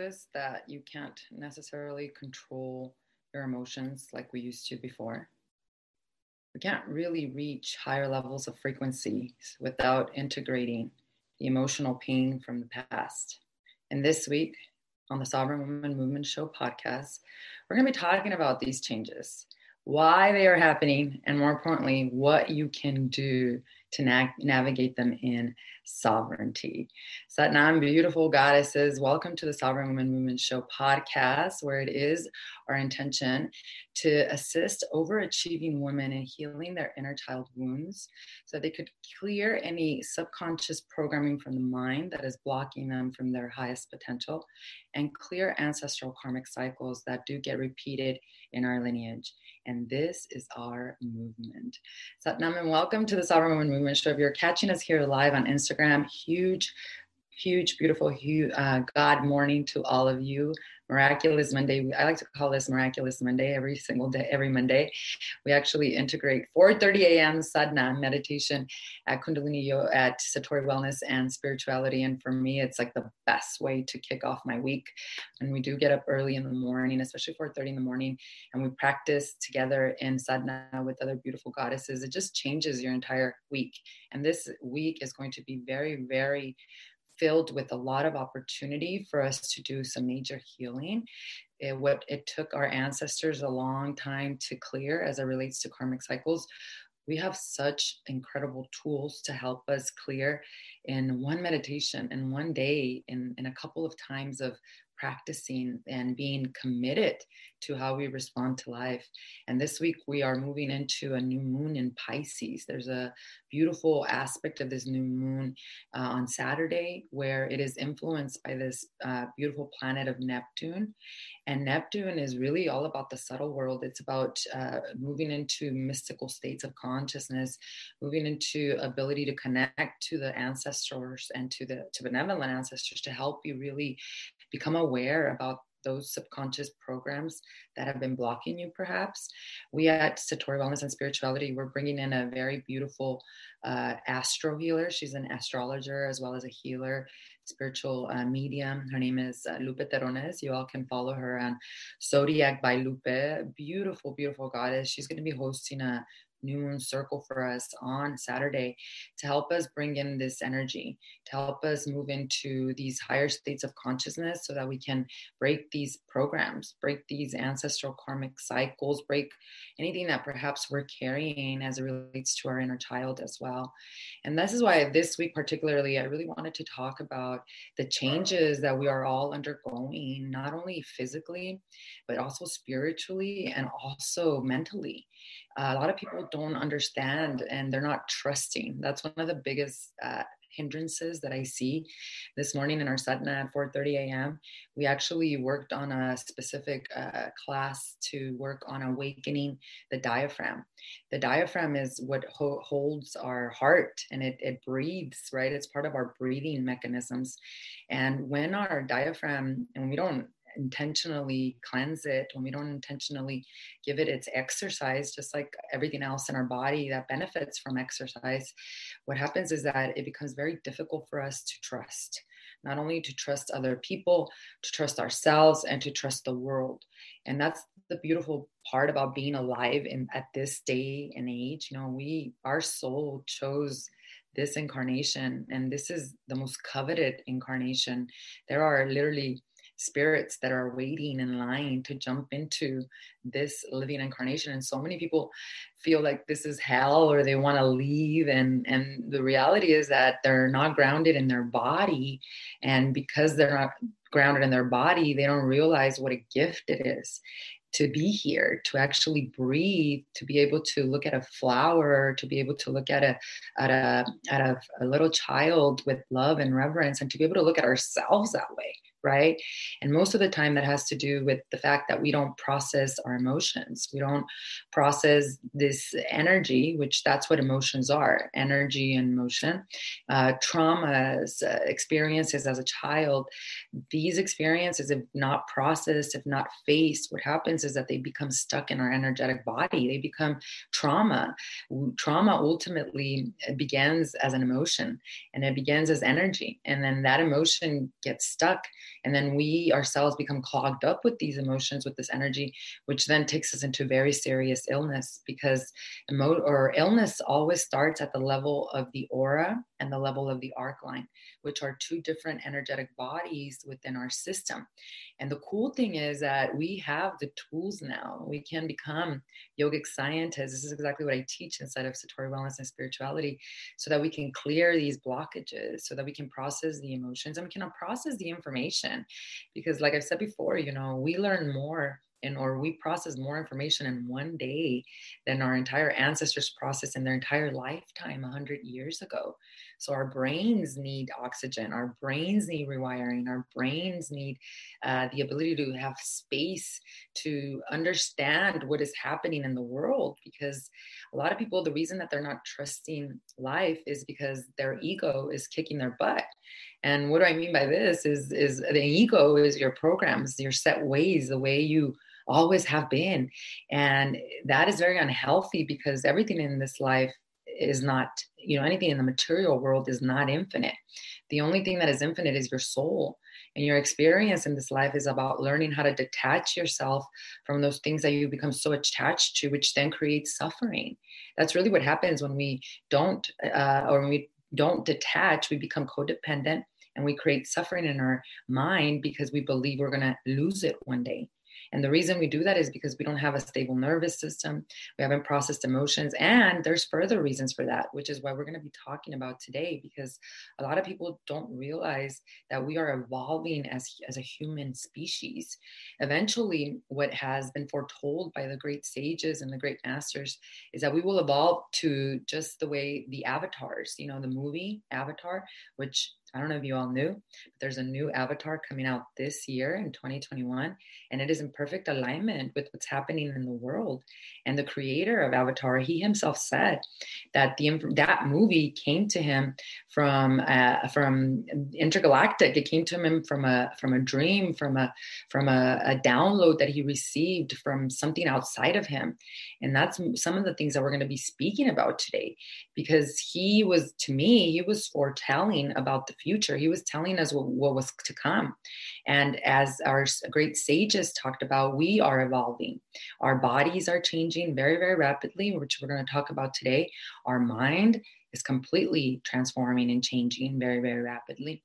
Noticed that you can't necessarily control your emotions like we used to before? We can't really reach higher levels of frequencies without integrating the emotional pain from the past. And this week on the Sovereign Woman Movement Show podcast, we're going to be talking about these changes, why they are happening, and more importantly, what you can do to na- navigate them in sovereignty. Satnam, beautiful goddesses, welcome to the Sovereign Woman Movement Show podcast, where it is our intention to assist overachieving women in healing their inner child wounds so they could clear any subconscious programming from the mind that is blocking them from their highest potential and clear ancestral karmic cycles that do get repeated in our lineage. And this is our movement. Satnam, and welcome to the Sovereign Woman Movement Show. If you're catching us here live on Instagram, huge huge, beautiful, huge, uh, God morning to all of you. Miraculous Monday. I like to call this Miraculous Monday every single day, every Monday. We actually integrate 4:30 a.m. sadhana meditation at Kundalini Yoga at Satori Wellness and Spirituality. And for me, it's like the best way to kick off my week. And we do get up early in the morning, especially 4:30 in the morning, and we practice together in sadhana with other beautiful goddesses. It just changes your entire week. And this week is going to be very, very filled with a lot of opportunity for us to do some major healing. It, what it took our ancestors a long time to clear as it relates to karmic cycles we have such incredible tools to help us clear in one meditation in one day in, in a couple of times of practicing and being committed to how we respond to life. And this week we are moving into a new moon in Pisces. There's a beautiful aspect of this new moon uh, on Saturday where it is influenced by this uh, beautiful planet of Neptune. And Neptune is really all about the subtle world. It's about uh, moving into mystical states of consciousness, moving into ability to connect to the ancestors and to the to benevolent ancestors to help you really become aware about those subconscious programs that have been blocking you perhaps. We at satori wellness and spirituality we're bringing in a very beautiful uh, astro healer. She's an astrologer as well as a healer spiritual uh, medium. Her name is uh, lupe Terones. you all can follow her on zodiac by lupe. Beautiful beautiful goddess. She's going to be hosting a new moon circle for us on Saturday to help us bring in this energy, to help us move into these higher states of consciousness so that we can break these programs, break these ancestral karmic cycles, break anything that perhaps we're carrying as it relates to our inner child as well. And this is why this week, particularly, I really wanted to talk about the changes that we are all undergoing, not only physically, but also spiritually and also mentally a lot of people don't understand and they're not trusting. That's one of the biggest uh, hindrances that I see. This morning in our sadhana at 4:30 a.m., we actually worked on a specific uh, class to work on awakening the diaphragm. The diaphragm is what ho- holds our heart and it, it breathes, right? It's part of our breathing mechanisms. And when our diaphragm, and we don't intentionally cleanse it, when we don't intentionally give it its exercise, just like everything else in our body that benefits from exercise, what happens is that it becomes very difficult for us to trust. Not only to trust other people, to trust ourselves, and to trust the world. And that's the beautiful part about being alive in, at this day and age. You know, we, our soul chose this incarnation, and this is the most coveted incarnation. There are literally spirits that are waiting in line to jump into this living incarnation. And so many people feel like this is hell or they want to leave. And and the reality is that they're not grounded in their body. And because they're not grounded in their body they don't realize what a gift it is to be here to actually breathe to be able to look at a flower to be able to look at a at a at a, a little child with love and reverence and to be able to look at ourselves that way right? And most of the time, that has to do with the fact that we don't process our emotions. We don't process this energy, which that's what emotions are energy and motion. Uh, traumas, uh, experiences as a child, these experiences, if not processed, if not faced, what happens is that they become stuck in our energetic body. They become trauma. Trauma ultimately begins as an emotion and it begins as energy. And then that emotion gets stuck and then we ourselves become clogged up with these emotions with this energy which then takes us into very serious illness because emo- or illness always starts at the level of the aura and the level of the arc line which are two different energetic bodies within our system. And the cool thing is that we have the tools now. We can become yogic scientists. This is exactly what i teach inside of satori wellness and spirituality so that we can clear these blockages so that we can process the emotions and we can process the information. Because like i've said before you know we learn more and or we process more information in one day than our entire ancestors processed in their entire lifetime 100 years ago so our brains need oxygen our brains need rewiring our brains need uh, the ability to have space to understand what is happening in the world because a lot of people the reason that they're not trusting life is because their ego is kicking their butt and what do i mean by this is is the ego is your programs your set ways the way you always have been. And that is very unhealthy because everything in this life is not, you know, anything in the material world is not infinite. The only thing that is infinite is your soul. And your experience in this life is about learning how to detach yourself from those things that you become so attached to, which then creates suffering. That's really what happens when we don't, uh, or when we don't detach, we become codependent and we create suffering in our mind because we believe we're going to lose it one day. And the reason we do that is because we don't have a stable nervous system, we haven't processed emotions, and there's further reasons for that, which is why we're going to be talking about today. Because a lot of people don't realize that we are evolving as, as a human species. Eventually, what has been foretold by the great sages and the great masters is that we will evolve to just the way the avatars, you know, the movie Avatar, which I don't know if you all knew, but there's a new avatar coming out this year in 2021, and it is in perfect alignment with what's happening in the world. And the creator of Avatar, he himself said that the that movie came to him from uh, from intergalactic. It came to him from a from a dream, from a from a, a download that he received from something outside of him, and that's some of the things that we're going to be speaking about today, because he was to me he was foretelling about the future. He was telling us what, what was to come. And as our great sages talked about, we are evolving. Our bodies are changing very, very rapidly, which we're going to talk about today. Our mind is completely transforming and changing very, very rapidly.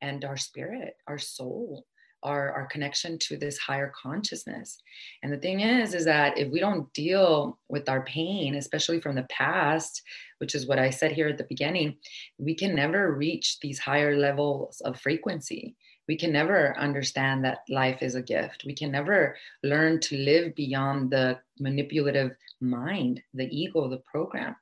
And our spirit, our soul, our, our connection to this higher consciousness. And the thing is, is that if we don't deal with our pain, especially from the past, which is what I said here at the beginning, we can never reach these higher levels of frequency. We can never understand that life is a gift. We can never learn to live beyond the manipulative mind, the ego, the program.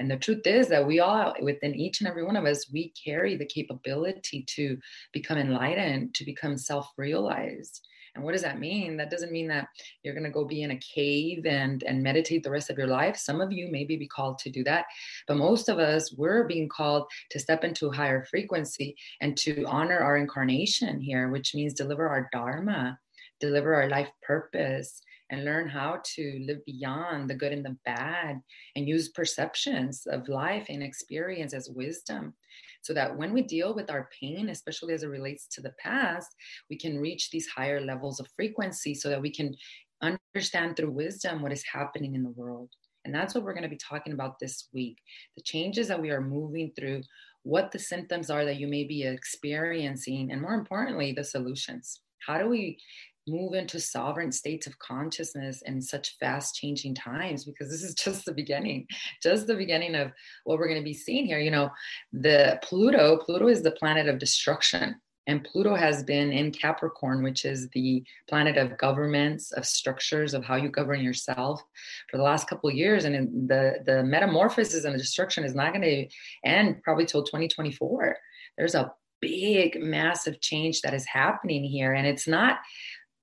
And the truth is that we all, within each and every one of us, we carry the capability to become enlightened, to become self realized. And what does that mean? That doesn't mean that you're going to go be in a cave and, and meditate the rest of your life. Some of you maybe be called to do that. But most of us, we're being called to step into a higher frequency and to honor our incarnation here, which means deliver our dharma, deliver our life purpose, and learn how to live beyond the good and the bad and use perceptions of life and experience as wisdom so that when we deal with our pain especially as it relates to the past we can reach these higher levels of frequency so that we can understand through wisdom what is happening in the world. And that's what we're going to be talking about this week the changes that we are moving through what the symptoms are that you may be experiencing and more importantly the solutions. How do we move into sovereign states of consciousness in such fast changing times because this is just the beginning just the beginning of what we're going to be seeing here. You know the pluto pluto is the planet of destruction and pluto has been in capricorn which is the planet of governments of structures of how you govern yourself for the last couple years. And the the metamorphosis and the destruction is not going to end probably till 2024 there's a big massive change that is happening here and it's not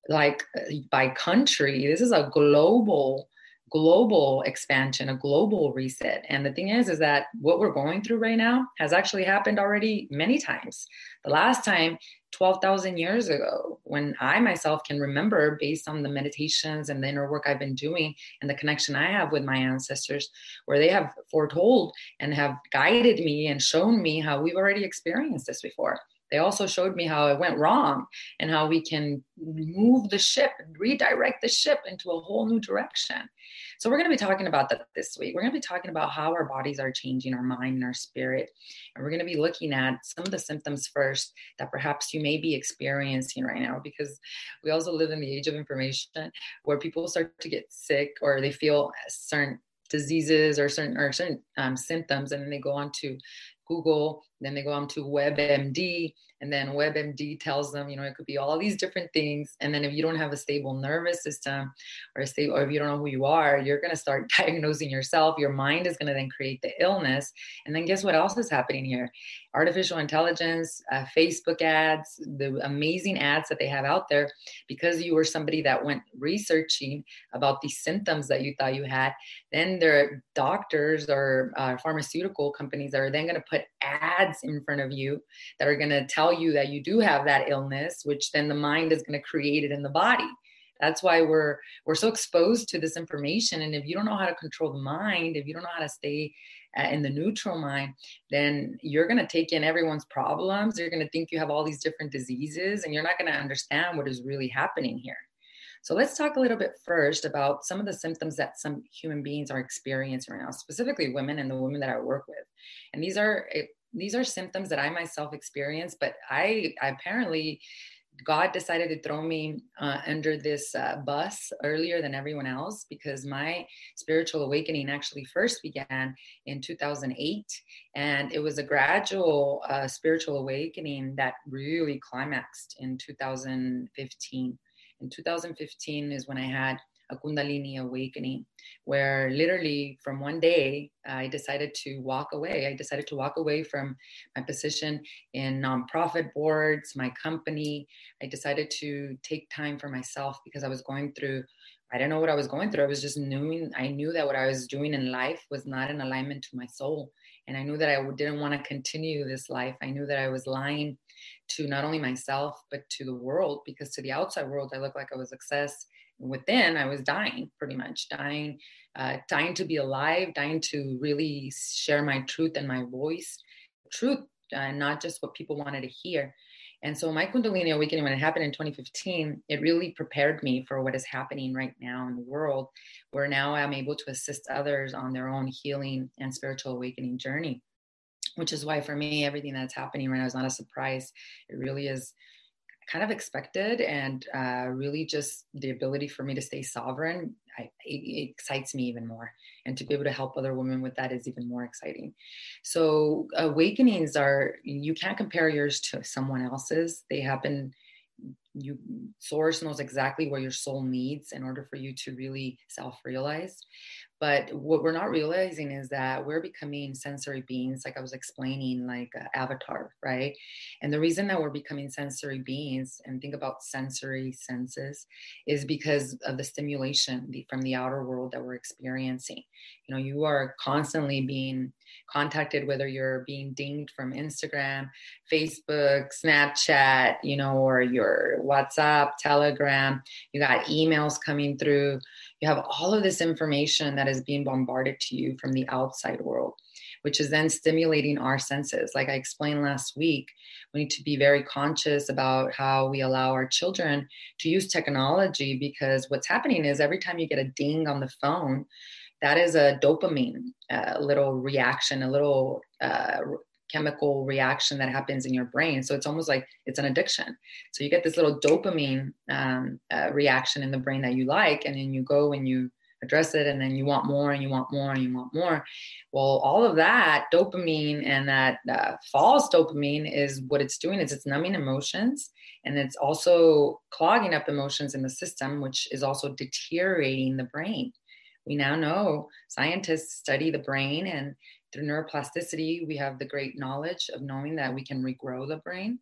like uh, by country. This is a global global expansion, a global reset. And the thing is, is that what we're going through right now has actually happened already many times. The last time, 12,000 years ago, when I myself can remember, based on the meditations and the inner work I've been doing and the connection I have with my ancestors, where they have foretold and have guided me and shown me how we've already experienced this before they also showed me how it went wrong and how we can move the ship and redirect the ship into a whole new direction. So we're going to be talking about that this week. We're going to be talking about how our bodies are changing our mind and our spirit. And we're going to be looking at some of the symptoms first that perhaps you may be experiencing right now because we also live in the age of information where people start to get sick or they feel certain diseases or certain or certain um, symptoms and then they go on to google then they go on to webmd and then WebMD tells them, you know, it could be all these different things. And then if you don't have a stable nervous system or a stable, or if you don't know who you are, you're going to start diagnosing yourself. Your mind is going to then create the illness. And then guess what else is happening here? Artificial intelligence, uh, Facebook ads, the amazing ads that they have out there, because you were somebody that went researching about these symptoms that you thought you had, then there are doctors or uh, pharmaceutical companies are then going to put ads in front of you that are going to tell you that you do have that illness, which then the mind is going to create it in the body. That's why we're we're so exposed to this information. And if you don't know how to control the mind, if you don't know how to stay uh, in the neutral mind, then you're going to take in everyone's problems. You're going to think you have all these different diseases, and you're not going to understand what is really happening here. So let's talk a little bit first about some of the symptoms that some human beings are experiencing right now, specifically women and the women that I work with. And these are these are symptoms that I myself experienced, but I, I apparently God decided to throw me uh, under this uh, bus earlier than everyone else because my spiritual awakening actually first began in 2008. And it was a gradual uh, spiritual awakening that really climaxed in 2015. In 2015 is when I had a Kundalini awakening, where literally from one day I decided to walk away. I decided to walk away from my position in nonprofit boards, my company. I decided to take time for myself because I was going through. I didn't know what I was going through. I was just knowing. I knew that what I was doing in life was not in alignment to my soul, and I knew that I didn't want to continue this life. I knew that I was lying to not only myself but to the world because to the outside world I looked like I was success within i was dying pretty much dying uh, dying to be alive dying to really share my truth and my voice truth and uh, not just what people wanted to hear. And so my kundalini awakening when it happened in 2015 it really prepared me for what is happening right now in the world where now i'm able to assist others on their own healing and spiritual awakening journey which is why for me everything that's happening right now is not a surprise. It really is kind of expected and uh, really just the ability for me to stay sovereign I, it, it, excites me even more. And to be able to help other women with that is even more exciting. So awakenings are you can't compare yours to someone else's. They happen you source knows exactly what your soul needs in order for you to really self-realize but what we're not realizing is that we're becoming sensory beings, like I was explaining, like uh, Avatar, right? And the reason that we're becoming sensory beings and think about sensory senses is because of the stimulation from the outer world that we're experiencing. You know, you are constantly being contacted, whether you're being dinged from Instagram, Facebook, Snapchat, you know, or your WhatsApp, Telegram, you got emails coming through you have all of this information that is being bombarded to you from the outside world which is then stimulating our senses. Like i explained last week we need to be very conscious about how we allow our children to use technology because what's happening is every time you get a ding on the phone that is a dopamine a uh, little reaction a little uh, chemical reaction that happens in your brain. So it's almost like it's an addiction. So you get this little dopamine um, uh, reaction in the brain that you like, and then you go and you address it, and then you want more, and you want more, and you want more. Well, all of that dopamine and that uh, false dopamine is what it's doing is it's numbing emotions, and it's also clogging up emotions in the system, which is also deteriorating the brain. We now know scientists study the brain and through neuroplasticity, we have the great knowledge of knowing that we can regrow the brain.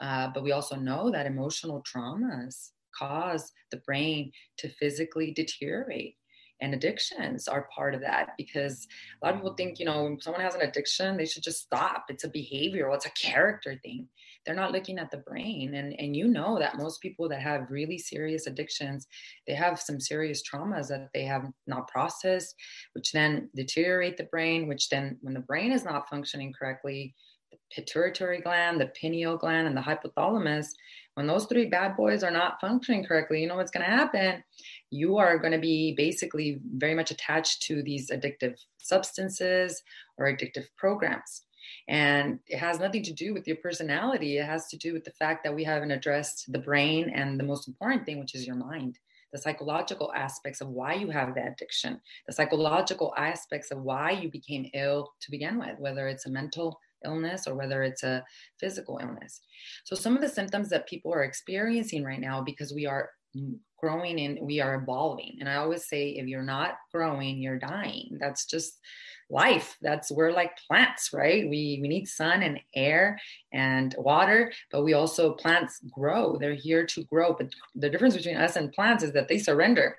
Uh, but we also know that emotional traumas cause the brain to physically deteriorate. And addictions are part of that because a lot of people think, you know, when someone has an addiction, they should just stop. It's a behavior, it's a character thing. They're not looking at the brain. And and you know that most people that have really serious addictions they have some serious traumas that they have not processed which then deteriorate the brain which then when the brain is not functioning correctly the pituitary gland, the pineal gland, and the hypothalamus, when those three bad boys are not functioning correctly, you know what's going to happen? You are going to be basically very much attached to these addictive substances or addictive programs. And it has nothing to do with your personality. It has to do with the fact that we haven't addressed the brain and the most important thing, which is your mind the psychological aspects of why you have that addiction, the psychological aspects of why you became ill to begin with, whether it's a mental illness or whether it's a physical illness. So, some of the symptoms that people are experiencing right now because we are growing and we are evolving. And I always say, if you're not growing, you're dying. That's just life that's we're like plants right we we need sun and air and water but we also plants grow they're here to grow but the difference between us and plants is that they surrender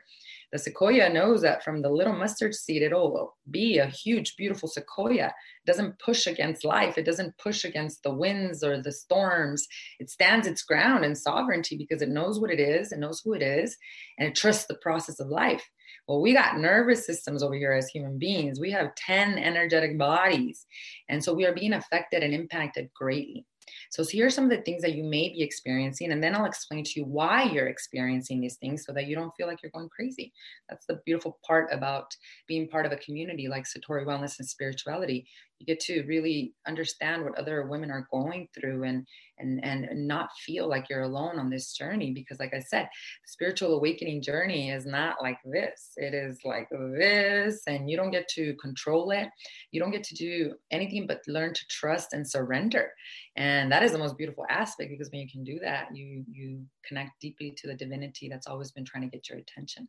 the sequoia knows that from the little mustard seed it'll be a huge beautiful sequoia it doesn't push against life it doesn't push against the winds or the storms it stands its ground in sovereignty because it knows what it is it knows who it is and it trusts the process of life well, we got nervous systems over here as human beings. We have 10 energetic bodies. And so we are being affected and impacted greatly. So, so here are some of the things that you may be experiencing, and then I'll explain to you why you're experiencing these things so that you don't feel like you're going crazy. That's the beautiful part about being part of a community like Satori Wellness and Spirituality you get to really understand what other women are going through and and and not feel like you're alone on this journey because like i said the spiritual awakening journey is not like this. It is like this and you don't get to control it. You don't get to do anything but learn to trust and surrender. And that is the most beautiful aspect because when you can do that you you connect deeply to the divinity that's always been trying to get your attention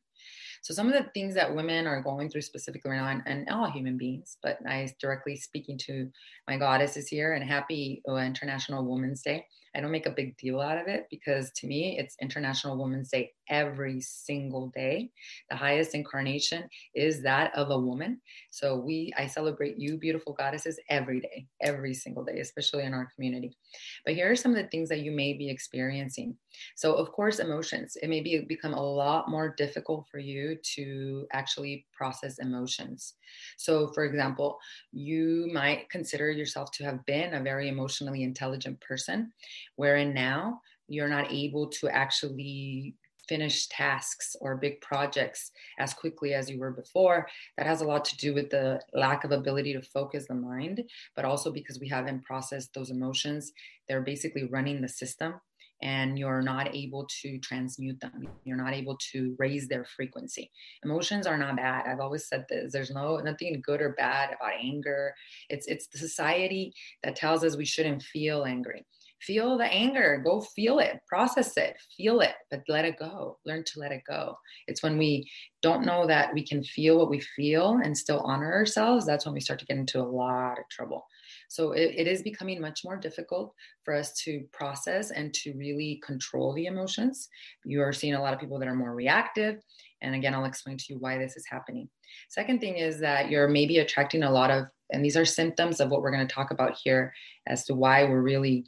so some of the things that women are going through specifically right now, and, and all human beings, but I directly speaking to my goddesses here, and happy uh, International Women's Day. I don't make a big deal out of it because to me, it's International Women's Day every single day. The highest incarnation is that of a woman. So we, I celebrate you, beautiful goddesses, every day, every single day, especially in our community. But here are some of the things that you may be experiencing. So of course, emotions. It may be become a lot more difficult for you to actually process emotions. So, for example, you might consider yourself to have been a very emotionally intelligent person, wherein now you're not able to actually finish tasks or big projects as quickly as you were before. That has a lot to do with the lack of ability to focus the mind, but also because we haven't processed those emotions. They're basically running the system and you're not able to transmute them. You're not able to raise their frequency. Emotions are not bad. I've always said this. There's no nothing good or bad about anger. It's it's the society that tells us we shouldn't feel angry. Feel the anger, go feel it, process it, feel it, but let it go. Learn to let it go. It's when we don't know that we can feel what we feel and still honor ourselves, that's when we start to get into a lot of trouble. So it, it is becoming much more difficult for us to process and to really control the emotions. You are seeing a lot of people that are more reactive. And again, I'll explain to you why this is happening. Second thing is that you're maybe attracting a lot of, and these are symptoms of what we're going to talk about here as to why we're really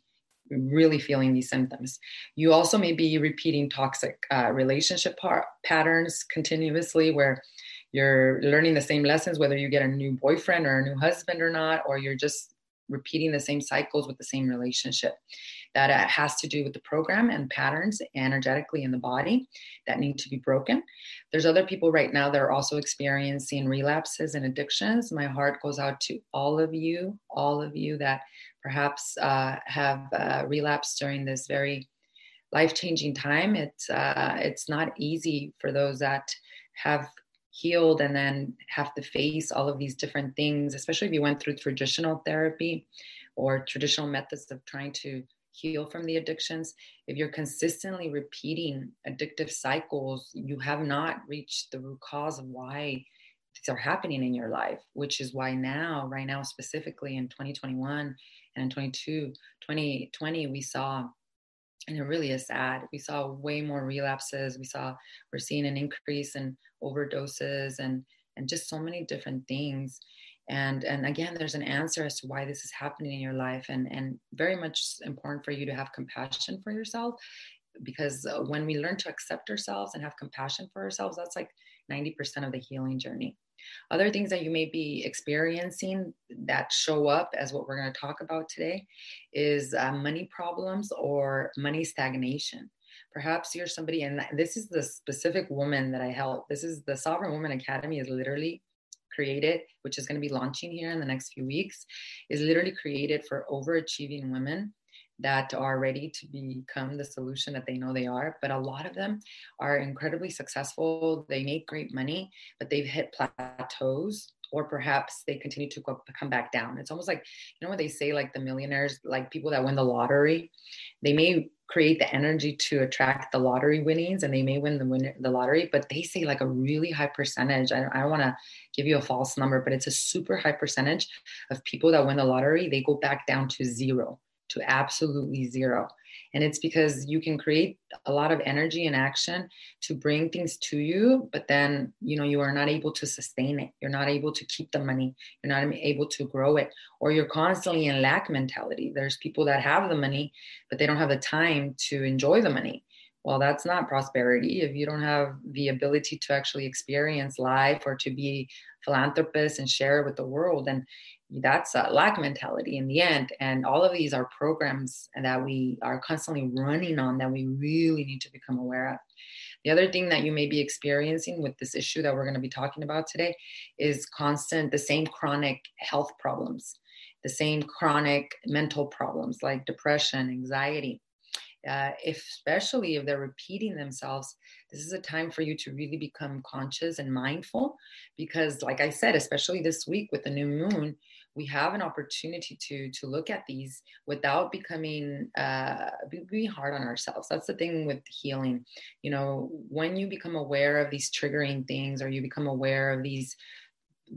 really feeling these symptoms. You also may be repeating toxic uh, relationship par- patterns continuously where you're learning the same lessons, whether you get a new boyfriend or a new husband or not, or you're just repeating the same cycles with the same relationship. That uh, has to do with the program and patterns energetically in the body that need to be broken. There's other people right now that are also experiencing relapses and addictions. My heart goes out to all of you, all of you that perhaps uh, have uh, relapsed during this very life-changing time. It's uh, it's not easy for those that have healed and then have to face all of these different things, especially if you went through traditional therapy or traditional methods of trying to heal from the addictions. If you're consistently repeating addictive cycles, you have not reached the root cause of why these are happening in your life, which is why now, right now, specifically in 2021 and in 22, 2020, we saw and it really is sad. We saw way more relapses. We saw we're seeing an increase in overdoses and and just so many different things. And and again, there's an answer as to why this is happening in your life, and and very much important for you to have compassion for yourself, because uh, when we learn to accept ourselves and have compassion for ourselves, that's like 90% of the healing journey. Other things that you may be experiencing that show up as what we're going to talk about today is uh, money problems or money stagnation. Perhaps you're somebody, and this is the specific woman that I help. This is the Sovereign Woman Academy, is literally created, which is going to be launching here in the next few weeks, is literally created for overachieving women that are ready to become the solution that they know they are. But a lot of them are incredibly successful. They make great money, but they've hit plateaus or perhaps they continue to come back down. It's almost like, you know, what they say, like the millionaires, like people that win the lottery, they may create the energy to attract the lottery winnings and they may win the win the lottery, but they say like a really high percentage. I, I don't want to give you a false number, but it's a super high percentage of people that win the lottery. They go back down to zero to absolutely zero. And it's because you can create a lot of energy and action to bring things to you, but then, you know, you are not able to sustain it. You're not able to keep the money. You're not able to grow it, or you're constantly in lack mentality. There's people that have the money, but they don't have the time to enjoy the money. Well, that's not prosperity. If you don't have the ability to actually experience life or to be philanthropist and share it with the world, then that's a lack mentality in the end. And all of these are programs that we are constantly running on that we really need to become aware of. The other thing that you may be experiencing with this issue that we're going to be talking about today is constant the same chronic health problems the same chronic mental problems like depression anxiety uh, especially if they're repeating themselves this is a time for you to really become conscious and mindful because like i said especially this week with the new moon we have an opportunity to to look at these without becoming uh be hard on ourselves. That's the thing with healing. You know when you become aware of these triggering things or you become aware of these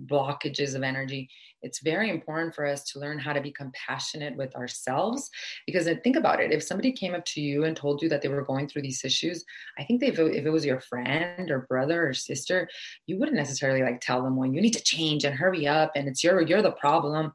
blockages of energy it's very important for us to learn how to be compassionate with ourselves. Because uh, think about it if somebody came up to you and told you that they were going through these issues i think if it, if it was your friend or brother or sister you wouldn't necessarily like tell them well you need to change and hurry up and it's your you're the problem.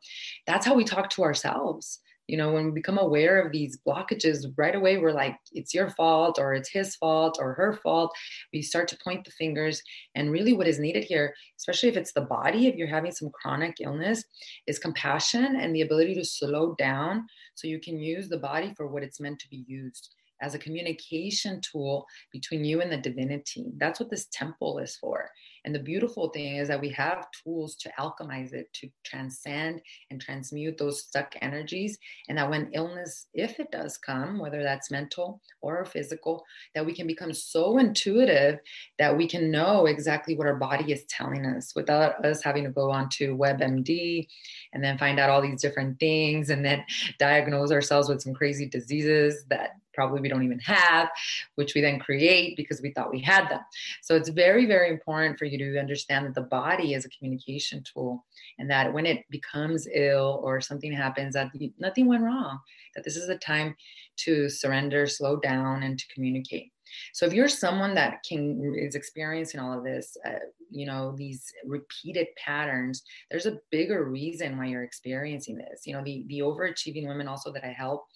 That's how we talk to ourselves you know when we become aware of these blockages right away we're like it's your fault or it's his fault or her fault we start to point the fingers and really what is needed here especially if it's the body if you're having some chronic illness is compassion and the ability to slow down so you can use the body for what it's meant to be used as a communication tool between you and the divinity. That's what this temple is for. And the beautiful thing is that we have tools to alchemize it, to transcend and transmute those stuck energies. And that when illness, if it does come, whether that's mental or physical, that we can become so intuitive that we can know exactly what our body is telling us without us having to go on to WebMD and then find out all these different things and then diagnose ourselves with some crazy diseases that probably we don't even have, which we then create because we thought we had them. So it's very, very important for you to understand that the body is a communication tool and that when it becomes ill or something happens, that nothing went wrong, that this is a time to surrender, slow down, and to communicate. So if you're someone that can is experiencing all of this, uh, you know, these repeated patterns, there's a bigger reason why you're experiencing this. You know, the the overachieving women also that I help,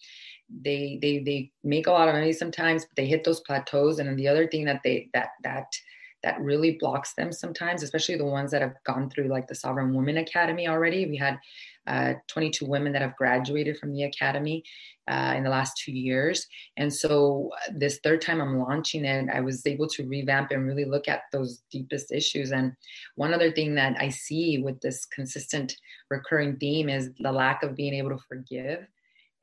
they they they make a lot of money sometimes but they hit those plateaus. And then the other thing that they that that that really blocks them sometimes especially the ones that have gone through like the sovereign women academy already. We had uh, 22 women that have graduated from the academy uh, in the last two years. And so uh, this third time i'm launching it i was able to revamp and really look at those deepest issues. And one other thing that i see with this consistent recurring theme is the lack of being able to forgive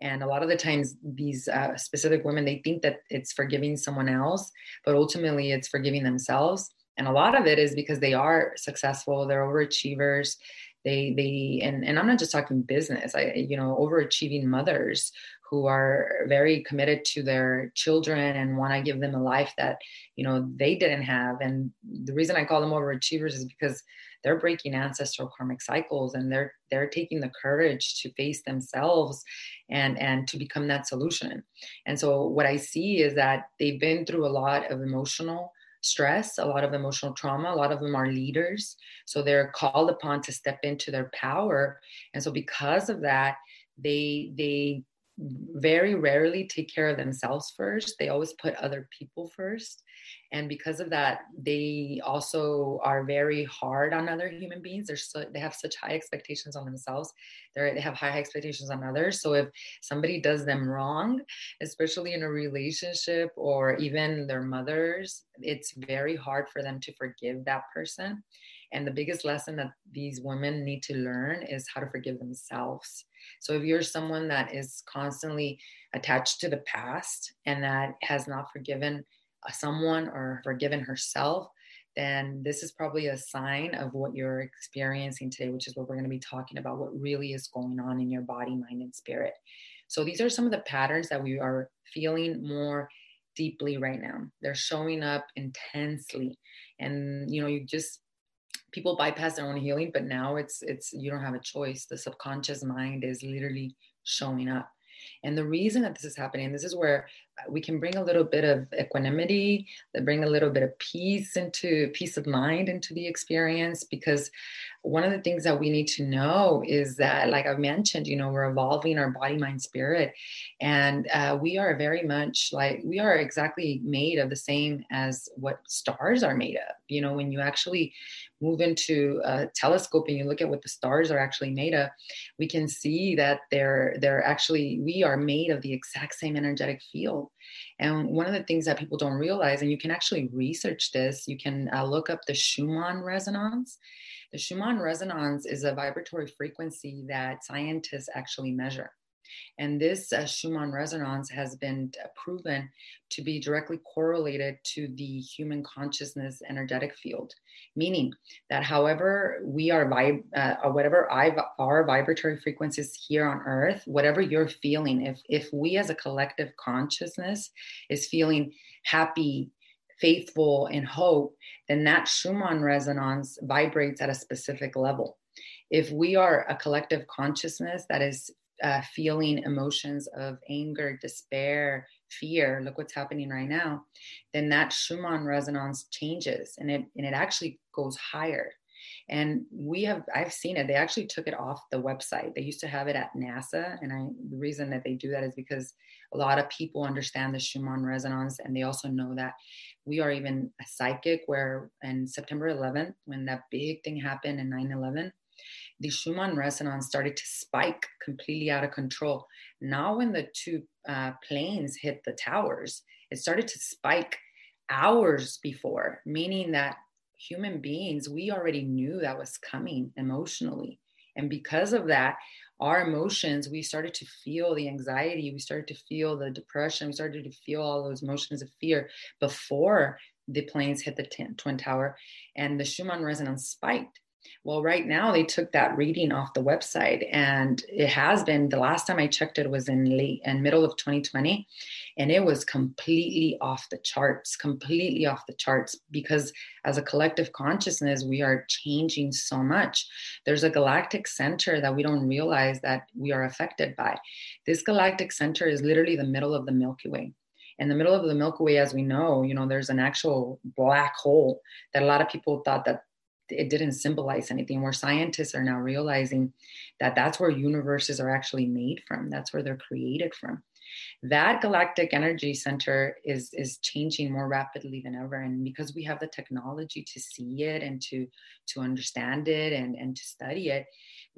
and a lot of the times these uh, specific women they think that it's forgiving someone else but ultimately it's forgiving themselves. And a lot of it is because they are successful they're overachievers they they and, and i'm not just talking business i you know overachieving mothers who are very committed to their children and want to give them a life that you know they didn't have. And the reason i call them overachievers is because they're breaking ancestral karmic cycles and they're they're taking the courage to face themselves and and to become that solution. And so what i see is that they've been through a lot of emotional stress a lot of emotional trauma a lot of them are leaders. So they're called upon to step into their power. And so because of that they they very rarely take care of themselves first. They always put other people first. And because of that, they also are very hard on other human beings. They're so, they have such high expectations on themselves. They're, they have high expectations on others. So if somebody does them wrong, especially in a relationship or even their mothers, it's very hard for them to forgive that person. And the biggest lesson that these women need to learn is how to forgive themselves. So if you're someone that is constantly attached to the past and that has not forgiven uh, someone or forgiven herself, then this is probably a sign of what you're experiencing today, which is what we're going to be talking about what really is going on in your body, mind, and spirit. So these are some of the patterns that we are feeling more deeply right now. They're showing up intensely. And you know, you just people bypass their own healing but now it's it's you don't have a choice. The subconscious mind is literally showing up. And the reason that this is happening this is where we can bring a little bit of equanimity that bring a little bit of peace into peace of mind into the experience because one of the things that we need to know is that like i've mentioned you know we're evolving our body mind spirit and uh, we are very much like we are exactly made of the same as what stars are made of. You know when you actually move into a telescope and you look at what the stars are actually made of we can see that they're they're actually we are made of the exact same energetic field and one of the things that people don't realize, and you can actually research this, you can uh, look up the Schumann resonance. The Schumann resonance is a vibratory frequency that scientists actually measure. And this uh, Schumann resonance has been uh, proven to be directly correlated to the human consciousness energetic field, meaning that however we are, vib- uh, or whatever I, our vibratory frequencies here on earth, whatever you're feeling, if, if we as a collective consciousness is feeling happy, faithful, and hope, then that Schumann resonance vibrates at a specific level. If we are a collective consciousness that is uh, feeling emotions of anger, despair, fear, look what's happening right now, then that Schumann resonance changes and it and it actually goes higher. And we have I've seen it. They actually took it off the website. They used to have it at NASA. And I the reason that they do that is because a lot of people understand the Schumann resonance and they also know that we are even a psychic where in September 11th, when that big thing happened in 9-11, the Schumann resonance started to spike completely out of control. Now, when the two uh, planes hit the towers, it started to spike hours before, meaning that human beings, we already knew that was coming emotionally. And because of that, our emotions, we started to feel the anxiety, we started to feel the depression, we started to feel all those emotions of fear before the planes hit the t- Twin Tower. And the Schumann resonance spiked. Well, right now they took that reading off the website, and it has been the last time I checked it was in late and middle of 2020, and it was completely off the charts, completely off the charts because as a collective consciousness, we are changing so much. There's a galactic center that we don't realize that we are affected by. This galactic center is literally the middle of the Milky Way in the middle of the milky way as we know you know there's an actual black hole that a lot of people thought that it didn't symbolize anything where scientists are now realizing that that's where universes are actually made from that's where they're created from. That galactic energy center is is changing more rapidly than ever and because we have the technology to see it and to to understand it and and to study it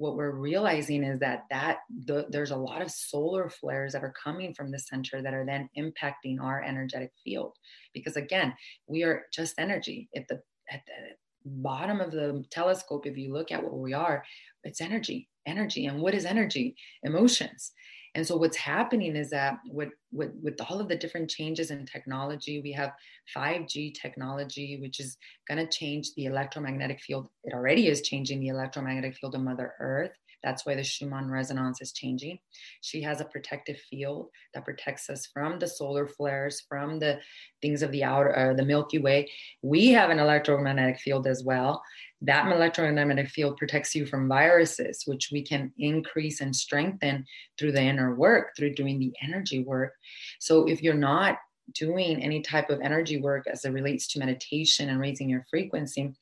what we're realizing is that that the, there's a lot of solar flares that are coming from the center that are then impacting our energetic field. Because again we are just energy. If the at the bottom of the telescope, if you look at what we are, it's energy, energy. And what is energy? Emotions. And so what's happening is that with, with, with all of the different changes in technology, we have 5G technology, which is going to change the electromagnetic field. It already is changing the electromagnetic field of Mother Earth. That's why the Schumann resonance is changing. She has a protective field that protects us from the solar flares, from the things of the outer, uh, the Milky Way. We have an electromagnetic field as well. That electromagnetic field protects you from viruses, which we can increase and strengthen through the inner work, through doing the energy work. So if you're not doing any type of energy work as it relates to meditation and raising your frequency,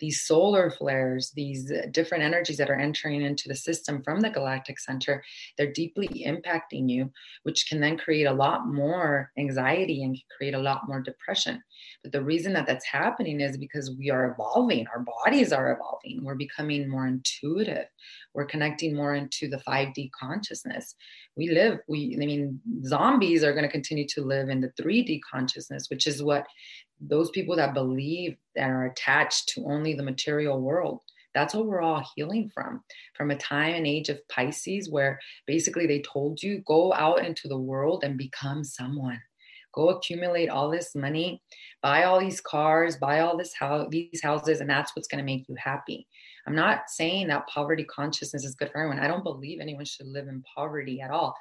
these solar flares, these uh, different energies that are entering into the system from the galactic center, they're deeply impacting you, which can then create a lot more anxiety and create a lot more depression. But the reason that that's happening is because we are evolving, our bodies are evolving, we're becoming more intuitive, we're connecting more into the 5D consciousness. We live, we, I mean, zombies are going to continue to live in the 3D consciousness, which is what those people that believe that are attached to only the material world that's what we're all healing from. From a time and age of pisces where basically they told you go out into the world and become someone. Go accumulate all this money buy all these cars buy all this house these houses and that's what's going to make you happy I'm not saying that poverty consciousness is good for everyone. I don't believe anyone should live in poverty at all.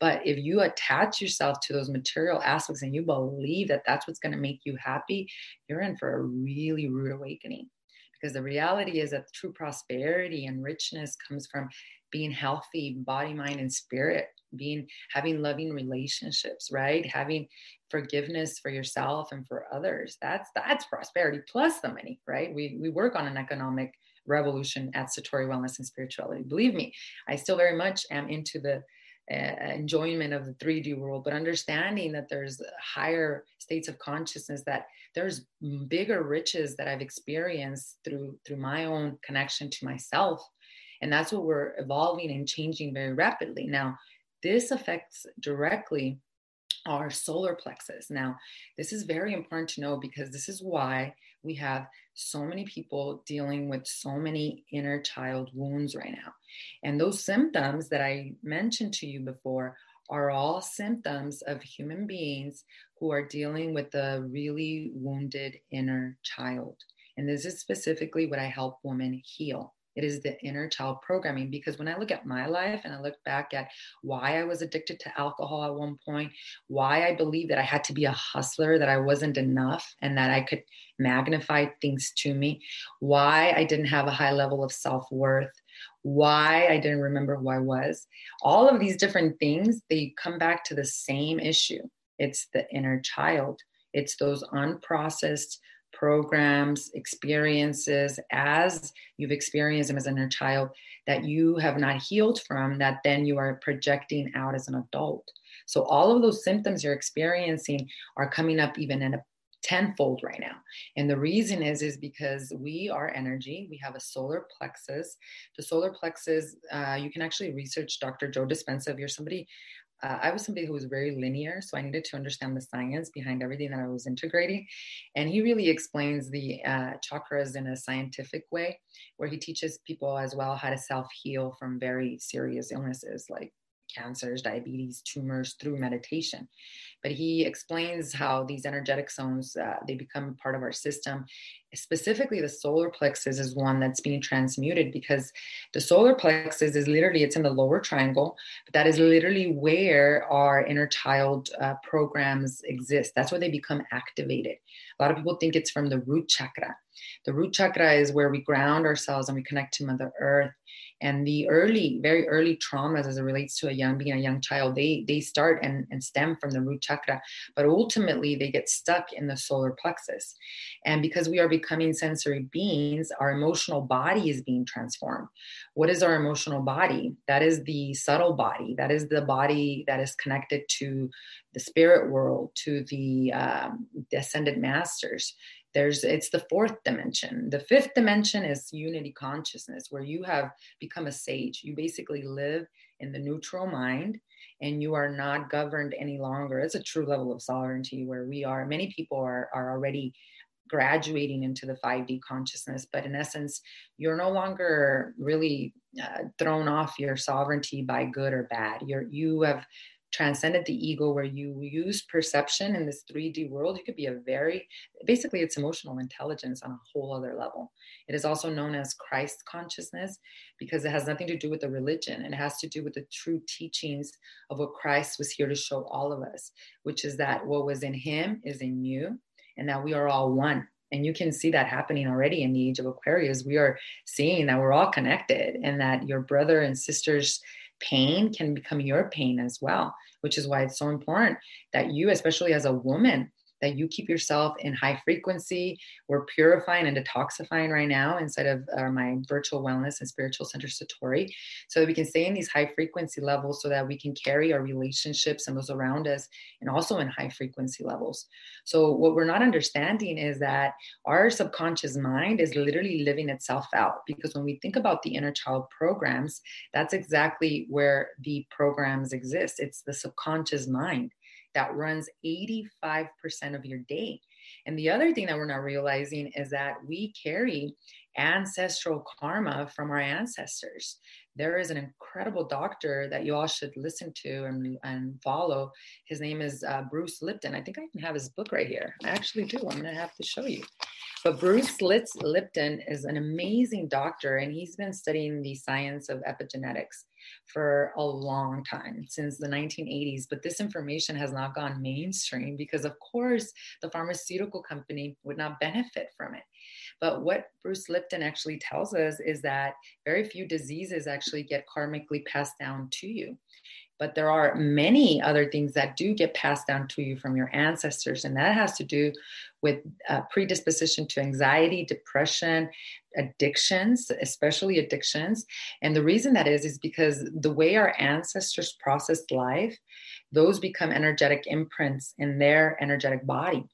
But if you attach yourself to those material aspects and you believe that that's what's going to make you happy, you're in for a really rude awakening. Because the reality is that true prosperity and richness comes from being healthy, body, mind, and spirit, being having loving relationships, right? Having forgiveness for yourself and for others. That's that's prosperity plus the money, right? We we work on an economic revolution at Satori Wellness and Spirituality. Believe me, I still very much am into the uh, enjoyment of the 3D world, but understanding that there's higher states of consciousness, that there's bigger riches that I've experienced through through my own connection to myself, and that's what we're evolving and changing very rapidly. Now, this affects directly our solar plexus. Now, this is very important to know because this is why we have so many people dealing with so many inner child wounds right now. And those symptoms that I mentioned to you before are all symptoms of human beings who are dealing with a really wounded inner child. And this is specifically what I help women heal. It is the inner child programming because when I look at my life and I look back at why I was addicted to alcohol at one point, why I believed that I had to be a hustler, that I wasn't enough, and that I could magnify things to me, why I didn't have a high level of self worth, why I didn't remember who I was, all of these different things, they come back to the same issue. It's the inner child. It's those unprocessed programs, experiences as you've experienced them as an inner child that you have not healed from, that then you are projecting out as an adult. So all of those symptoms you're experiencing are coming up even in a tenfold right now. And the reason is is because we are energy. We have a solar plexus. The solar plexus uh, you can actually research dr joe dispenza. If you're somebody uh, I was somebody who was very linear, so I needed to understand the science behind everything that I was integrating. And he really explains the uh, chakras in a scientific way, where he teaches people as well how to self heal from very serious illnesses like cancers, diabetes, tumors through meditation. But he explains how these energetic zones uh, they become part of our system. Specifically, the solar plexus is one that's being transmuted because the solar plexus is literally it's in the lower triangle, but that is literally where our inner child uh, programs exist. That's where they become activated. A lot of people think it's from the root chakra. The root chakra is where we ground ourselves and we connect to Mother Earth and the early very early traumas as it relates to a young being a young child they they start and, and stem from the root chakra but ultimately they get stuck in the solar plexus. And because we are becoming sensory beings our emotional body is being transformed. What is our emotional body? That is the subtle body. That is the body that is connected to the spirit world to the, um, the ascended masters there's it's the fourth dimension. The fifth dimension is unity consciousness where you have become a sage. You basically live in the neutral mind and you are not governed any longer. It's a true level of sovereignty where we are. Many people are, are already graduating into the 5d consciousness but in essence you're no longer really uh, thrown off your sovereignty by good or bad. You're you have transcended the ego where you use perception in this 3D world, you could be a very, basically, it's emotional intelligence on a whole other level. It is also known as Christ consciousness because it has nothing to do with the religion. It has to do with the true teachings of what Christ was here to show all of us, which is that what was in him is in you, and that we are all one. And you can see that happening already in the age of Aquarius. We are seeing that we're all connected and that your brother and sisters pain can become your pain as well. which is why it's so important that you, especially as a woman, that you keep yourself in high frequency. We're purifying and detoxifying right now inside of uh, my virtual wellness and spiritual center Satori, so that we can stay in these high frequency levels so that we can carry our relationships and those around us and also in high frequency levels. So, what we're not understanding is that our subconscious mind is literally living itself out because when we think about the inner child programs, that's exactly where the programs exist. It's the subconscious mind that runs 85% of your day. And the other thing that we're not realizing is that we carry ancestral karma from our ancestors. There is an incredible doctor that you all should listen to and, and follow. His name is uh, Bruce Lipton. I think I can have his book right here. I actually do. I'm going to have to show you. But Bruce Litz, Lipton is an amazing doctor, and he's been studying the science of epigenetics for a long time, since the 1980s. But this information has not gone mainstream because, of course, the pharmaceutical company would not benefit from it. But what Bruce Lipton actually tells us is that very few diseases actually get karmically passed down to you but there are many other things that do get passed down to you from your ancestors and that has to do with uh, predisposition to anxiety depression addictions especially addictions. And the reason that is is because the way our ancestors processed life those become energetic imprints in their energetic body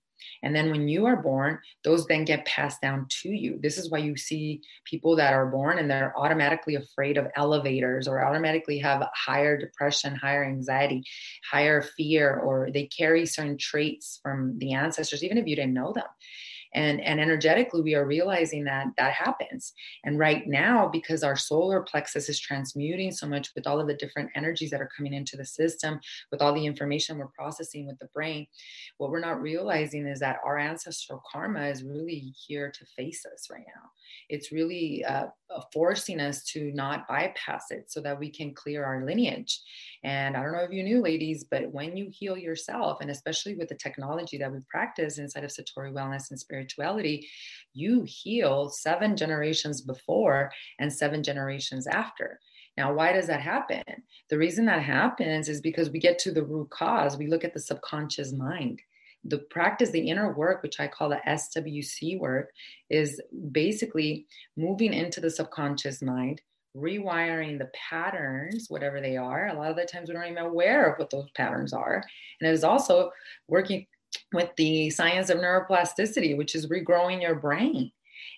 and then when you are born, those then get passed down to you. This is why you see people that are born and they're automatically afraid of elevators or automatically have higher depression, higher anxiety, higher fear, or they carry certain traits from the ancestors, even if you didn't know them and and energetically we are realizing that that happens and right now because our solar plexus is transmuting so much with all of the different energies that are coming into the system with all the information we're processing with the brain what we're not realizing is that our ancestral karma is really here to face us right now it's really uh, forcing us to not bypass it so that we can clear our lineage. And I don't know if you knew, ladies, but when you heal yourself, and especially with the technology that we practice inside of Satori Wellness and Spirituality, you heal seven generations before and seven generations after. Now, why does that happen? The reason that happens is because we get to the root cause. We look at the subconscious mind the practice, the inner work, which I call the SWC work, is basically moving into the subconscious mind, rewiring the patterns, whatever they are. A lot of the times we don't even aware of what those patterns are. And it is also working with the science of neuroplasticity, which is regrowing your brain.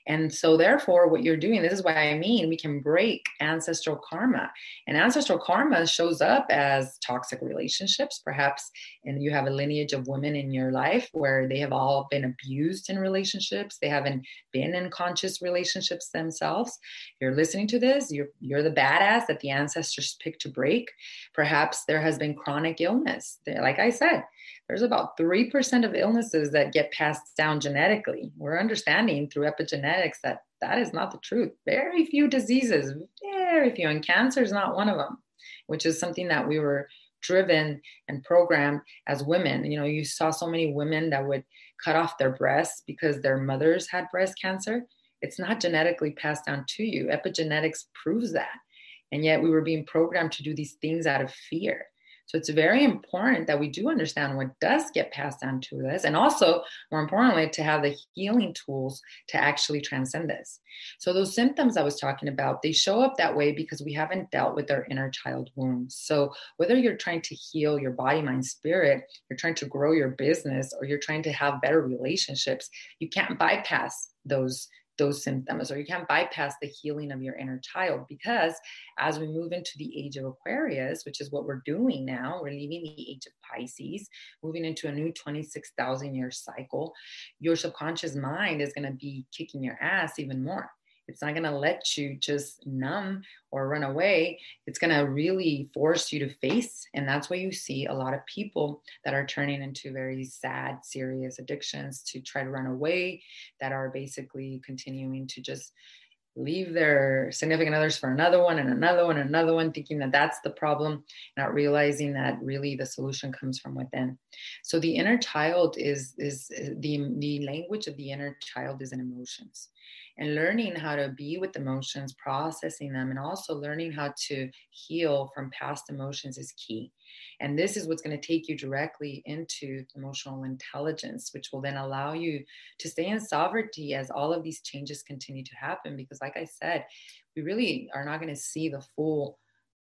And so, therefore, what you're doing, this is what I mean, we can break ancestral karma. And ancestral karma shows up as toxic relationships, perhaps, and you have a lineage of women in your life where they have all been abused in relationships. They haven't been in conscious relationships themselves. You're listening to this, you're, you're the badass that the ancestors picked to break. Perhaps there has been chronic illness. Like I said, there's about 3% of illnesses that get passed down genetically. We're understanding through epigenetics that that is not the truth. Very few diseases, very few, and cancer is not one of them, which is something that we were driven and programmed as women. You know, you saw so many women that would cut off their breasts because their mothers had breast cancer. It's not genetically passed down to you. Epigenetics proves that. And yet we were being programmed to do these things out of fear. So it's very important that we do understand what does get passed down to us, and also, more importantly, to have the healing tools to actually transcend this. So those symptoms I was talking about, they show up that way because we haven't dealt with our inner child wounds. So whether you're trying to heal your body, mind, spirit, you're trying to grow your business, or you're trying to have better relationships, you can't bypass those those symptoms or you can't bypass the healing of your inner child because as we move into the age of aquarius which is what we're doing now we're leaving the age of pisces moving into a new 26000 year cycle your subconscious mind is going to be kicking your ass even more it's not going to let you just numb or run away. It's going to really force you to face. And that's why you see a lot of people that are turning into very sad, serious addictions to try to run away, that are basically continuing to just leave their significant others for another one and another one and another one thinking that that's the problem not realizing that really the solution comes from within. So the inner child is is the the language of the inner child is in emotions. And learning how to be with emotions processing them and also learning how to heal from past emotions is key And this is what's going to take you directly into emotional intelligence, which will then allow you to stay in sovereignty as all of these changes continue to happen. Because, like I said, we really are not going to see the full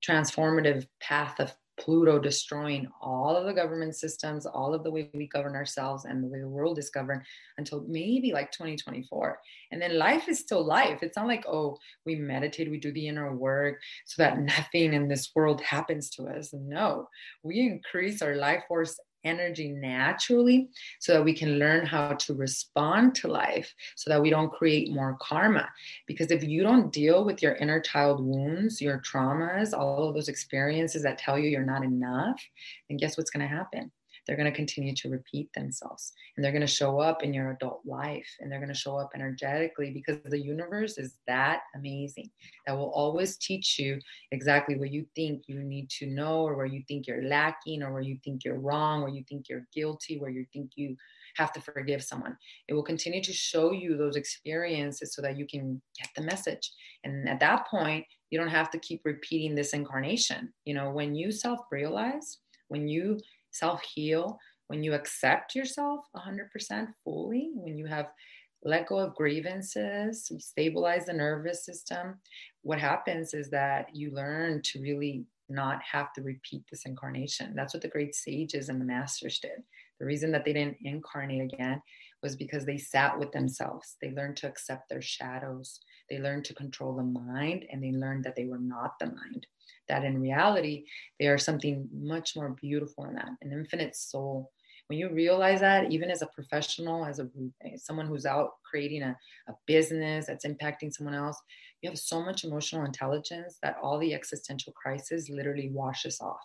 transformative path of Pluto destroying all of the government systems, all of the way we govern ourselves and the way the world is governed until maybe like 2024. And then life is still life. It's not like, oh, we meditate, we do the inner work so that nothing in this world happens to us. No, we increase our life force energy naturally so that we can learn how to respond to life so that we don't create more karma. Because if you don't deal with your inner child wounds, your traumas, all of those experiences that tell you you're not enough, then guess what's going to happen? They're going to continue to repeat themselves. And they're going to show up in your adult life and they're going to show up energetically because the universe is that amazing that will always teach you exactly what you think you need to know or where you think you're lacking or where you think you're wrong where you think you're guilty where you think you have to forgive someone. It will continue to show you those experiences so that you can get the message. And at that point you don't have to keep repeating this incarnation. You know when you self realize when you self heal, when you accept yourself 100% fully, when you have let go of grievances, stabilize the nervous system, what happens is that you learn to really not have to repeat this incarnation. That's what the great sages and the masters did. The reason that they didn't incarnate again was because they sat with themselves. They learned to accept their shadows. They learned to control the mind and they learned that they were not the mind that in reality, they are something much more beautiful than that, an infinite soul. When you realize that, even as a professional, as a someone who's out creating a, a business that's impacting someone else, you have so much emotional intelligence that all the existential crisis literally washes off.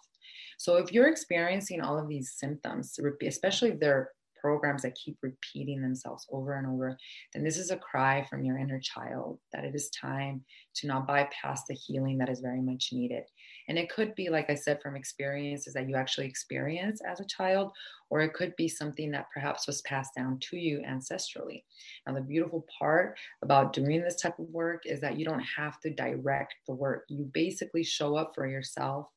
So if you're experiencing all of these symptoms, especially if they're programs that keep repeating themselves over and over, then this is a cry from your inner child that it is time to not bypass the healing that is very much needed. And it could be, like I said, from experiences that you actually experience as a child, or it could be something that perhaps was passed down to you ancestrally. Now, the beautiful part about doing this type of work is that you don't have to direct the work. You basically show up for yourself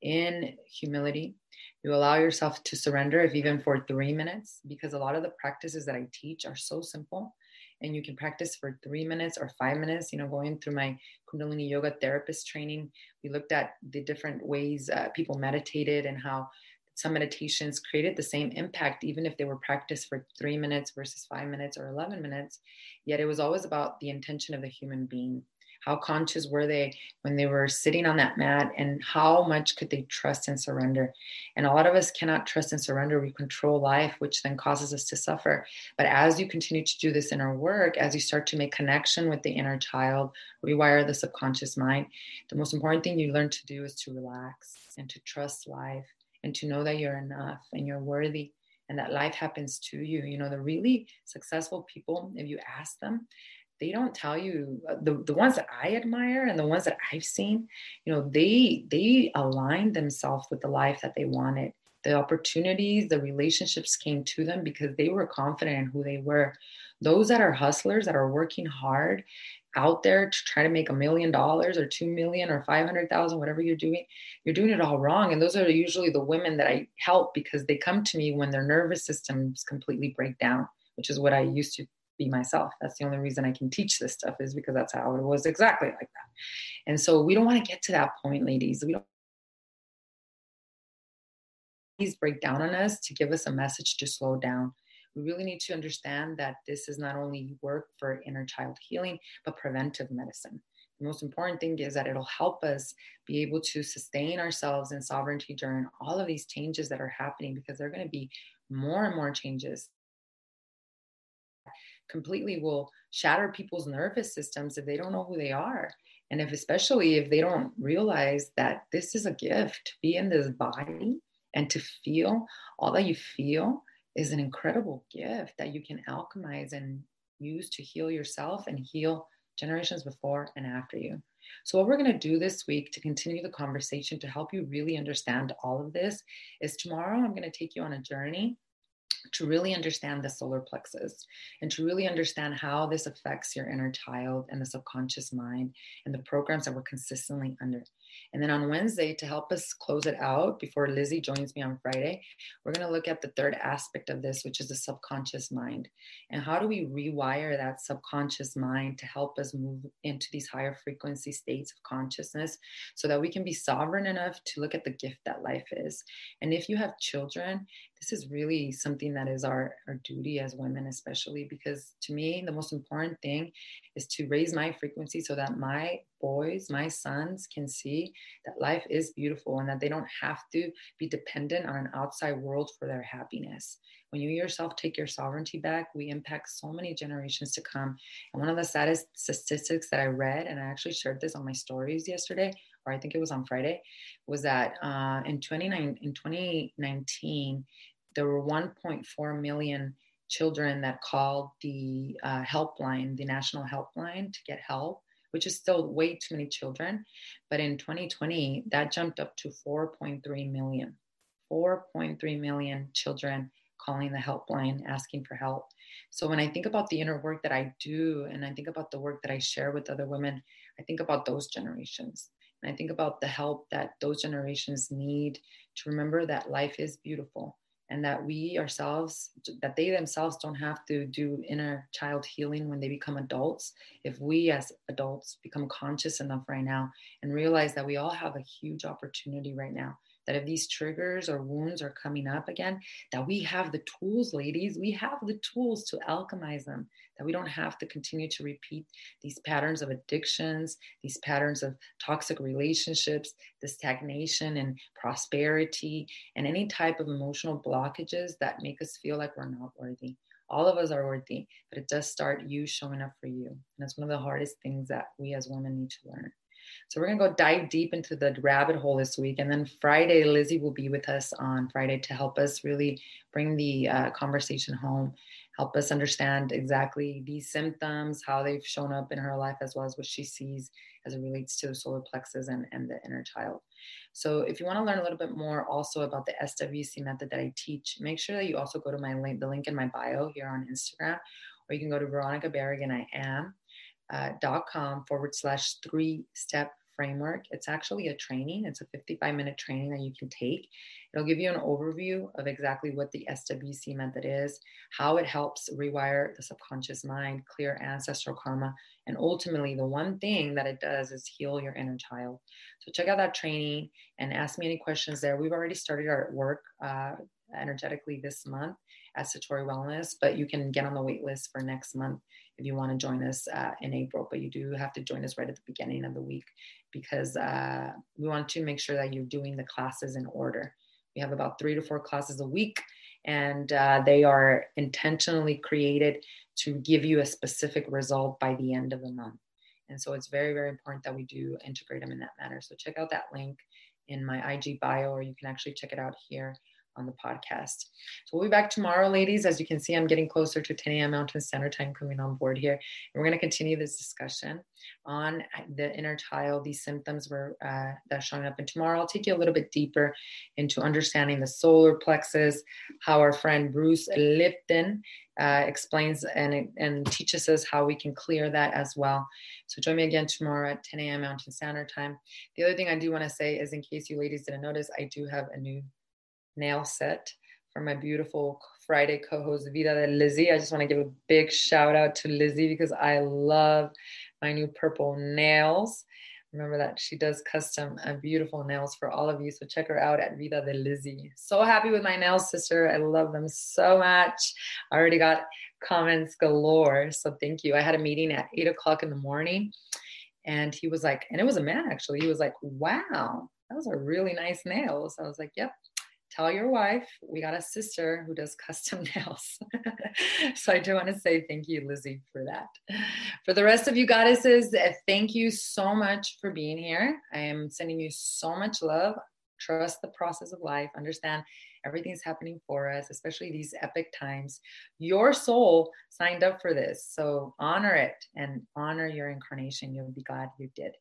in humility you allow yourself to surrender, if even for three minutes, because a lot of the practices that I teach are so simple and you can practice for three minutes or five minutes. You know, going through my Kundalini Yoga therapist training, we looked at the different ways uh, people meditated and how some meditations created the same impact, even if they were practiced for three minutes versus five minutes or 11 minutes. Yet it was always about the intention of the human being how conscious were they when they were sitting on that mat and how much could they trust and surrender? And a lot of us cannot trust and surrender. We control life which then causes us to suffer. But as you continue to do this inner work as you start to make connection with the inner child rewire the subconscious mind the most important thing you learn to do is to relax and to trust life and to know that you're enough and you're worthy and that life happens to you. You know, the really successful people, if you ask them, they don't tell you uh, the, the ones that i admire and the ones that i've seen you know they they aligned themselves with the life that they wanted the opportunities the relationships came to them because they were confident in who they were those that are hustlers that are working hard out there to try to make a million dollars or two million or 500,000, whatever you're doing, you're doing it all wrong. And those are usually the women that I help because they come to me when their nervous systems completely break down, which is what I used to be myself. That's the only reason I can teach this stuff is because that's how it was exactly like that. And so we don't want to get to that point, ladies. We don't please break down on us to give us a message to slow down. We really need to understand that this is not only work for inner child healing, but preventive medicine. The most important thing is that it'll help us be able to sustain ourselves in sovereignty during all of these changes that are happening because there are going to be more and more changes completely will shatter people's nervous systems if they don't know who they are and if especially if they don't realize that this is a gift to be in this body and to feel all that you feel is an incredible gift that you can alchemize and use to heal yourself and heal generations before and after you. So, what we're going to do this week to continue the conversation to help you really understand all of this is tomorrow I'm going to take you on a journey to really understand the solar plexus and to really understand how this affects your inner child and the subconscious mind and the programs that we're consistently under. And then on Wednesday, to help us close it out before Lizzie joins me on Friday, we're going to look at the third aspect of this, which is the subconscious mind. And how do we rewire that subconscious mind to help us move into these higher frequency states of consciousness so that we can be sovereign enough to look at the gift that life is? And if you have children, this is really something that is our, our duty as women, especially because to me, the most important thing is to raise my frequency so that my boys, my sons can see that life is beautiful and that they don't have to be dependent on an outside world for their happiness. When you yourself take your sovereignty back, we impact so many generations to come. And one of the saddest statistics that I read, and I actually shared this on my stories yesterday, or I think it was on Friday, was that uh, in, 29, in 2019, there were 1.4 million children that called the uh, helpline, the national helpline, to get help, which is still way too many children. But in 2020, that jumped up to 4.3 million. 4.3 million children calling the helpline asking for help. So when I think about the inner work that I do and I think about the work that I share with other women, I think about those generations. And I think about the help that those generations need to remember that life is beautiful and that we ourselves that they themselves don't have to do inner child healing when they become adults. If we as adults become conscious enough right now and realize that we all have a huge opportunity right now that if these triggers or wounds are coming up again, that we have the tools, ladies, we have the tools to alchemize them, that we don't have to continue to repeat these patterns of addictions, these patterns of toxic relationships, the stagnation and prosperity, and any type of emotional blockages that make us feel like we're not worthy. All of us are worthy, but it does start you showing up for you. And that's one of the hardest things that we as women need to learn. So we're going to go dive deep into the rabbit hole this week. And then Friday, Lizzie will be with us on Friday to help us really bring the uh, conversation home, help us understand exactly these symptoms, how they've shown up in her life, as well as what she sees as it relates to the solar plexus and, and the inner child. So if you want to learn a little bit more also about the SWC method that I teach, make sure that you also go to my link, the link in my bio here on Instagram, or you can go to Veronica Barragan, I am uh, dot com forward slash three step framework. It's actually a training. It's a 55 minute training that you can take. It'll give you an overview of exactly what the SWC method is, how it helps rewire the subconscious mind, clear ancestral karma, and ultimately the one thing that it does is heal your inner child. So check out that training and ask me any questions there. We've already started our work uh, energetically this month at Satori Wellness, but you can get on the wait list for next month if you want to join us uh, in April. But you do have to join us right at the beginning of the week because uh, we want to make sure that you're doing the classes in order. We have about three to four classes a week, and uh, they are intentionally created to give you a specific result by the end of the month. And so it's very, very important that we do integrate them in that manner. So check out that link in my IG bio, or you can actually check it out here on the podcast. So we'll be back tomorrow, ladies. As you can see, I'm getting closer to 10 a.m. Mountain Standard Time coming on board here. And we're going to continue this discussion on the inner child, these symptoms were uh, that's showing up. And tomorrow, I'll take you a little bit deeper into understanding the solar plexus, how our friend Bruce Lipton uh, explains and, and teaches us how we can clear that as well. So join me again tomorrow at 10 a.m. Mountain Standard Time. The other thing I do want to say is, in case you ladies didn't notice, I do have a new nail set for my beautiful Friday co-host Vida de Lizzie. I just want to give a big shout out to Lizzie because I love my new purple nails. Remember that she does custom and beautiful nails for all of you. So check her out at Vida de Lizzie. So happy with my nails, sister. I love them so much. I already got comments galore. So thank you. I had a meeting at eight o'clock in the morning and he was like, and it was a man actually. He was like, wow, those are really nice nails. I was like, yep, tell your wife we got a sister who does custom nails. so I do want to say thank you, Lizzie, for that. For the rest of you goddesses, eh, thank you so much for being here. I am sending you so much love. Trust the process of life. Understand everything's happening for us, especially these epic times. Your soul signed up for this. So honor it and honor your incarnation. You'll be glad you did.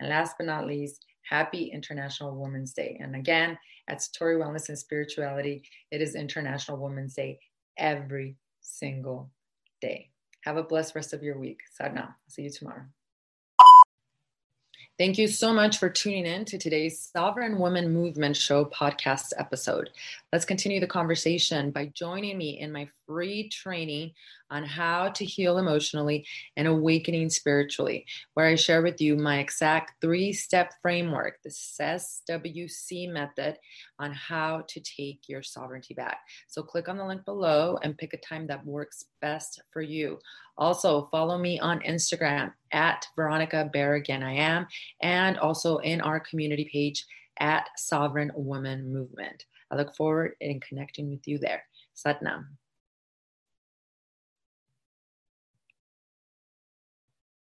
And last but not least, happy International Women's Day. And again, at Satori Wellness and Spirituality, it is International Women's Day every single day. Have a blessed rest of your week. Sadhana. See you tomorrow. Thank you so much for tuning in to today's Sovereign Women Movement Show podcast episode. Let's continue the conversation by joining me in my free training on how to heal emotionally and awakening spiritually, where I share with you my exact three step framework, the SWC method, on how to take your sovereignty back. So click on the link below and pick a time that works best for you. Also, follow me on Instagram at Veronica Barragan, I am, and also in our community page at Sovereign Woman Movement. I look forward in connecting with you there. Satnam.